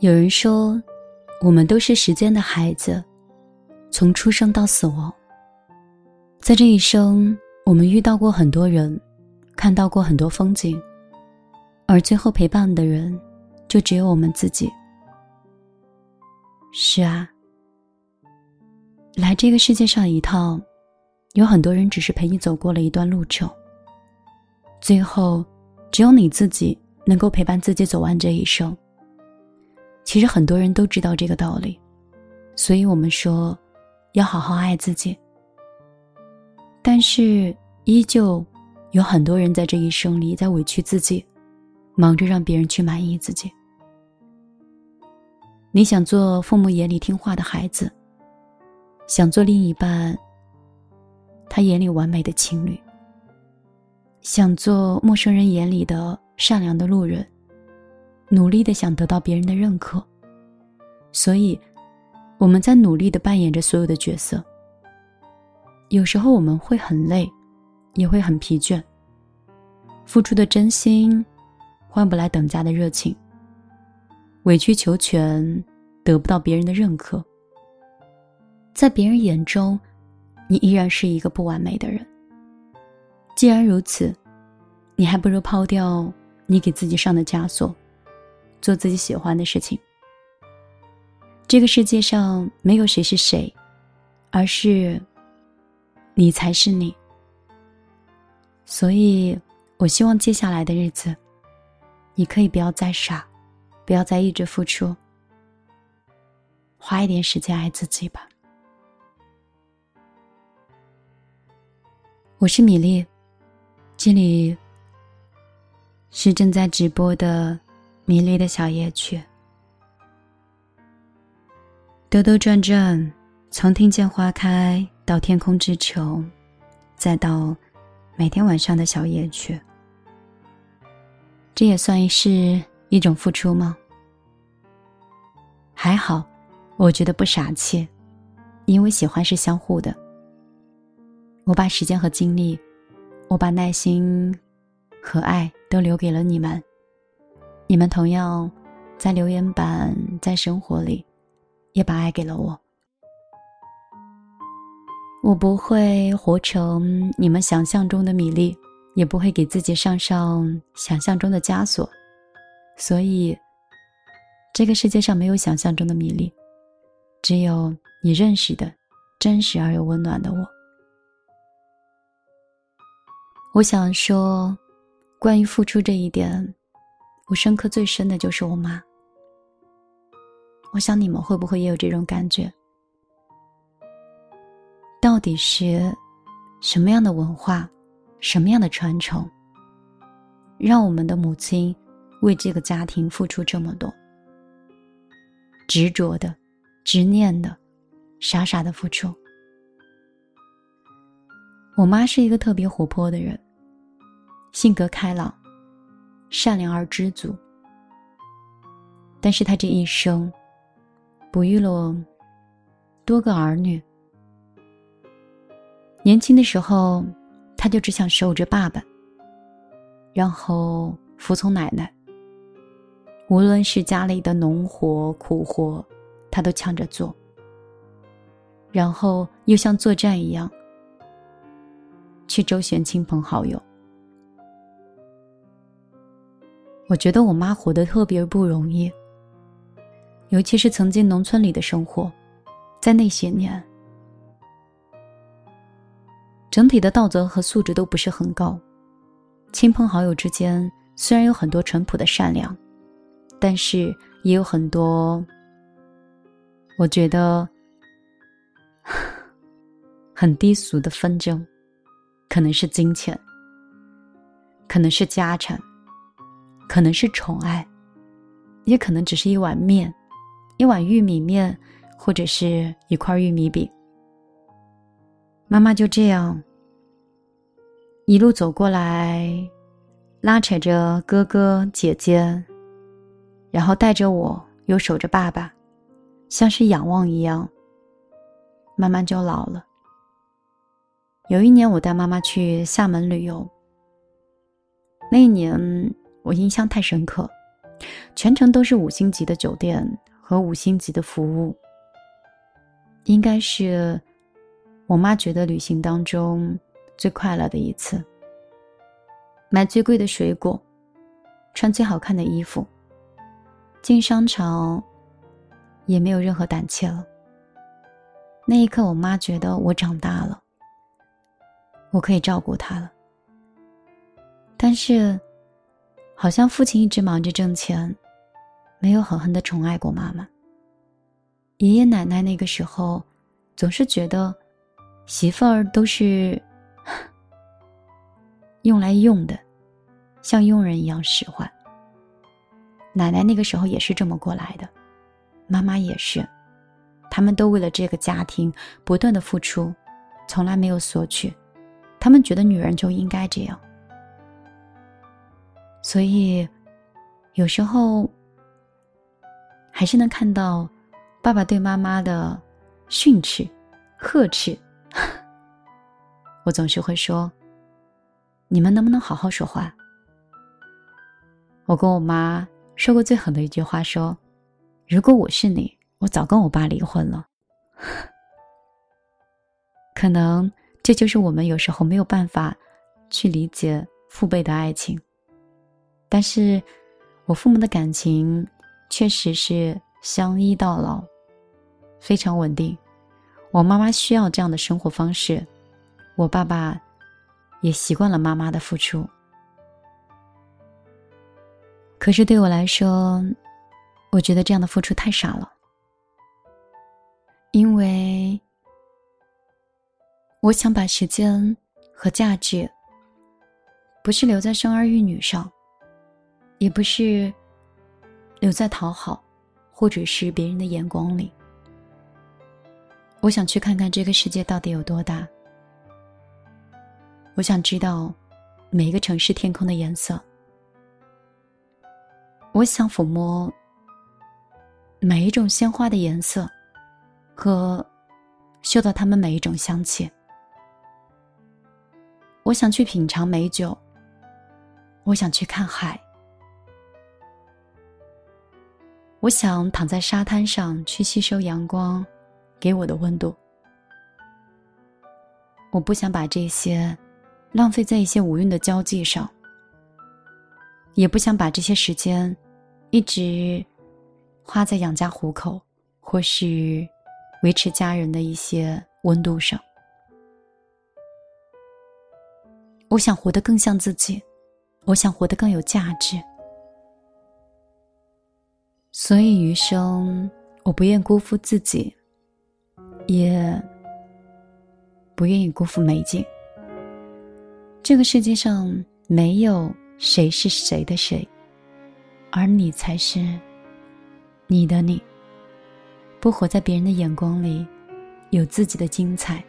有人说，我们都是时间的孩子，从出生到死亡。在这一生，我们遇到过很多人，看到过很多风景，而最后陪伴的人，就只有我们自己。是啊，来这个世界上一趟，有很多人只是陪你走过了一段路程。最后，只有你自己能够陪伴自己走完这一生。其实很多人都知道这个道理，所以我们说，要好好爱自己。但是依旧有很多人在这一生里在委屈自己，忙着让别人去满意自己。你想做父母眼里听话的孩子，想做另一半他眼里完美的情侣，想做陌生人眼里的善良的路人。努力的想得到别人的认可，所以我们在努力的扮演着所有的角色。有时候我们会很累，也会很疲倦。付出的真心换不来等价的热情，委曲求全得不到别人的认可，在别人眼中，你依然是一个不完美的人。既然如此，你还不如抛掉你给自己上的枷锁。做自己喜欢的事情。这个世界上没有谁是谁，而是你才是你。所以，我希望接下来的日子，你可以不要再傻，不要再一直付出，花一点时间爱自己吧。我是米粒，这里是正在直播的。迷离的小夜曲，兜兜转转，从听见花开到天空之球，再到每天晚上的小夜曲，这也算是一种付出吗？还好，我觉得不傻气，因为喜欢是相互的。我把时间和精力，我把耐心和爱都留给了你们。你们同样，在留言板，在生活里，也把爱给了我。我不会活成你们想象中的米粒，也不会给自己上上想象中的枷锁。所以，这个世界上没有想象中的米粒，只有你认识的真实而又温暖的我。我想说，关于付出这一点。我深刻最深的就是我妈。我想你们会不会也有这种感觉？到底是什么样的文化，什么样的传承，让我们的母亲为这个家庭付出这么多？执着的、执念的、傻傻的付出。我妈是一个特别活泼的人，性格开朗。善良而知足，但是他这一生，哺育了多个儿女。年轻的时候，他就只想守着爸爸，然后服从奶奶。无论是家里的农活苦活，他都抢着做。然后又像作战一样，去周旋亲朋好友。我觉得我妈活得特别不容易，尤其是曾经农村里的生活，在那些年，整体的道德和素质都不是很高，亲朋好友之间虽然有很多淳朴的善良，但是也有很多，我觉得很低俗的纷争，可能是金钱，可能是家产。可能是宠爱，也可能只是一碗面，一碗玉米面，或者是一块玉米饼。妈妈就这样一路走过来，拉扯着哥哥姐姐，然后带着我，又守着爸爸，像是仰望一样，慢慢就老了。有一年，我带妈妈去厦门旅游，那一年。我印象太深刻，全程都是五星级的酒店和五星级的服务。应该是我妈觉得旅行当中最快乐的一次。买最贵的水果，穿最好看的衣服，进商场也没有任何胆怯了。那一刻，我妈觉得我长大了，我可以照顾她了。但是，好像父亲一直忙着挣钱，没有狠狠的宠爱过妈妈。爷爷奶奶那个时候，总是觉得媳妇儿都是 用来用的，像佣人一样使唤。奶奶那个时候也是这么过来的，妈妈也是。他们都为了这个家庭不断的付出，从来没有索取。他们觉得女人就应该这样。所以，有时候还是能看到爸爸对妈妈的训斥、呵斥。我总是会说：“你们能不能好好说话？”我跟我妈说过最狠的一句话：“说，如果我是你。”我早跟我爸离婚了，可能这就是我们有时候没有办法去理解父辈的爱情。但是，我父母的感情确实是相依到老，非常稳定。我妈妈需要这样的生活方式，我爸爸也习惯了妈妈的付出。可是对我来说，我觉得这样的付出太傻了。因为我想把时间和价值，不是留在生儿育女上，也不是留在讨好或者是别人的眼光里。我想去看看这个世界到底有多大。我想知道每一个城市天空的颜色。我想抚摸每一种鲜花的颜色。和嗅到它们每一种香气。我想去品尝美酒。我想去看海。我想躺在沙滩上去吸收阳光给我的温度。我不想把这些浪费在一些无用的交际上，也不想把这些时间一直花在养家糊口或是。维持家人的一些温度上，我想活得更像自己，我想活得更有价值，所以余生我不愿辜负自己，也不愿意辜负美景。这个世界上没有谁是谁的谁，而你才是你的你。不活在别人的眼光里，有自己的精彩。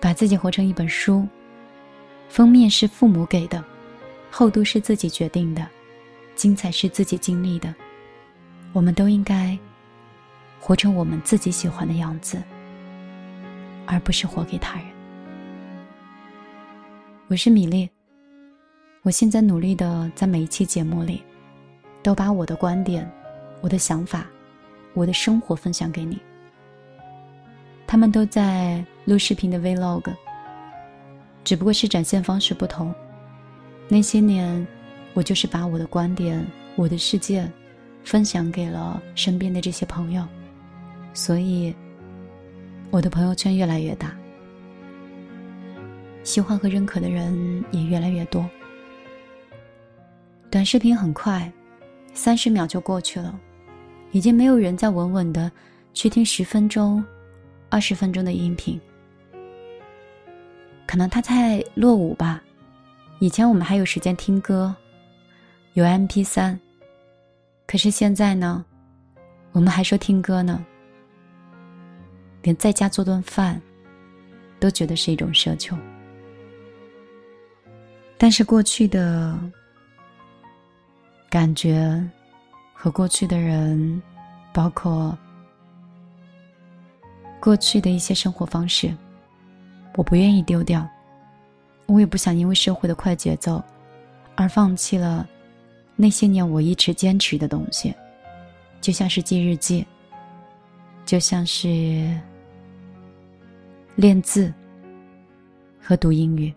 把自己活成一本书，封面是父母给的，厚度是自己决定的，精彩是自己经历的。我们都应该活成我们自己喜欢的样子，而不是活给他人。我是米粒，我现在努力的在每一期节目里，都把我的观点、我的想法。我的生活分享给你。他们都在录视频的 Vlog，只不过是展现方式不同。那些年，我就是把我的观点、我的世界，分享给了身边的这些朋友，所以我的朋友圈越来越大，喜欢和认可的人也越来越多。短视频很快，三十秒就过去了。已经没有人再稳稳的去听十分钟、二十分钟的音频，可能他在落伍吧。以前我们还有时间听歌，有 M P 三，可是现在呢，我们还说听歌呢，连在家做顿饭都觉得是一种奢求。但是过去的感觉。和过去的人，包括过去的一些生活方式，我不愿意丢掉。我也不想因为社会的快节奏，而放弃了那些年我一直坚持的东西，就像是记日记，就像是练字和读英语。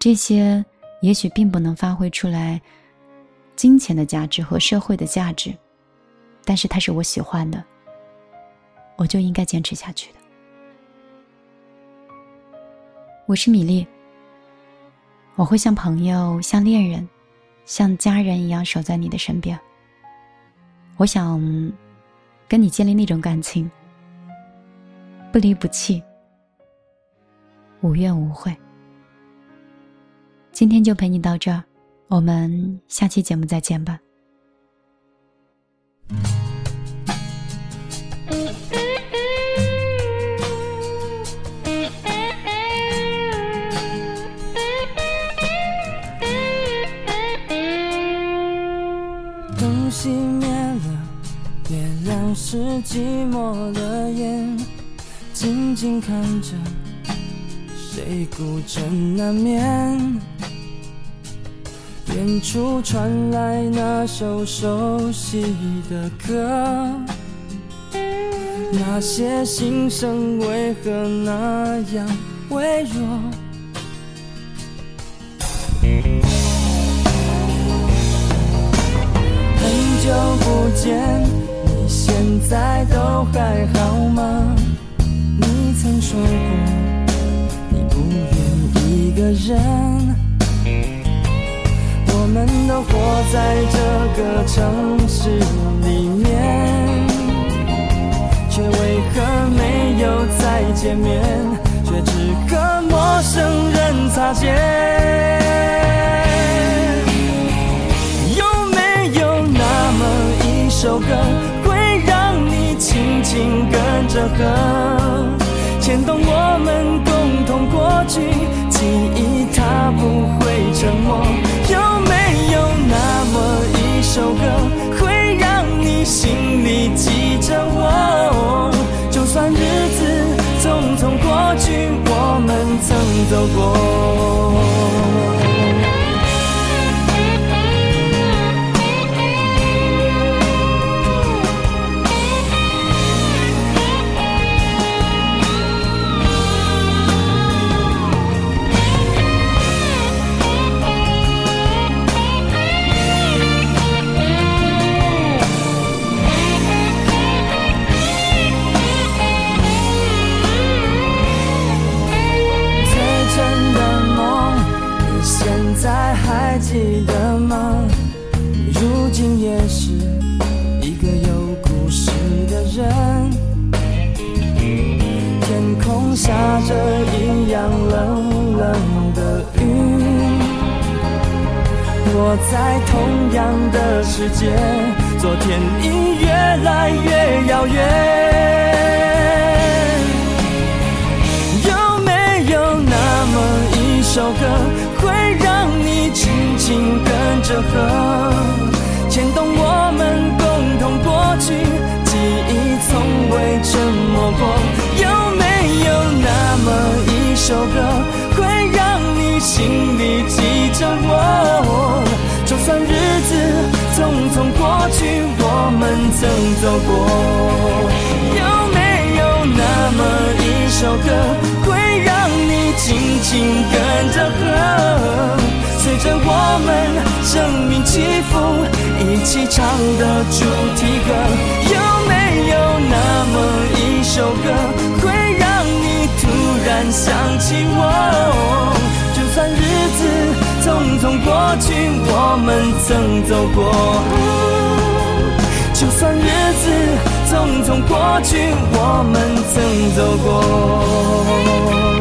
这些也许并不能发挥出来金钱的价值和社会的价值，但是它是我喜欢的，我就应该坚持下去的。我是米粒，我会像朋友、像恋人、像家人一样守在你的身边。我想跟你建立那种感情，不离不弃，无怨无悔。今天就陪你到这儿，我们下期节目再见吧。是寂寞的眼，静静看着，谁孤枕难眠。远处传来那首熟悉的歌，那些心声为何那样微弱？很久不见，说过，你不愿一个人。我们都活在这个城市里面，却为何没有再见面，却只和陌生人擦肩？有没有那么一首歌，会让你轻轻跟着和，牵动我们共同过去，记忆它不会沉默。有没有那么一首歌，会让你心里记着我。就算日子匆匆过去，我们曾走过。在同样的世界，昨天已越来越遥远。有没有那么一首歌，会让你轻轻跟着和，牵动我们共同过去，记忆从未沉默过。有没有那么一首歌，会让你心里记着我？就算日子匆匆过去，我们曾走过。有没有那么一首歌，会让你轻轻跟着和，随着我们生命起伏，一起唱的主题歌？有没有那么一首歌，会让你突然想起我？就算日子。匆匆过去我们曾走过。就算日子匆匆过去我们曾走过。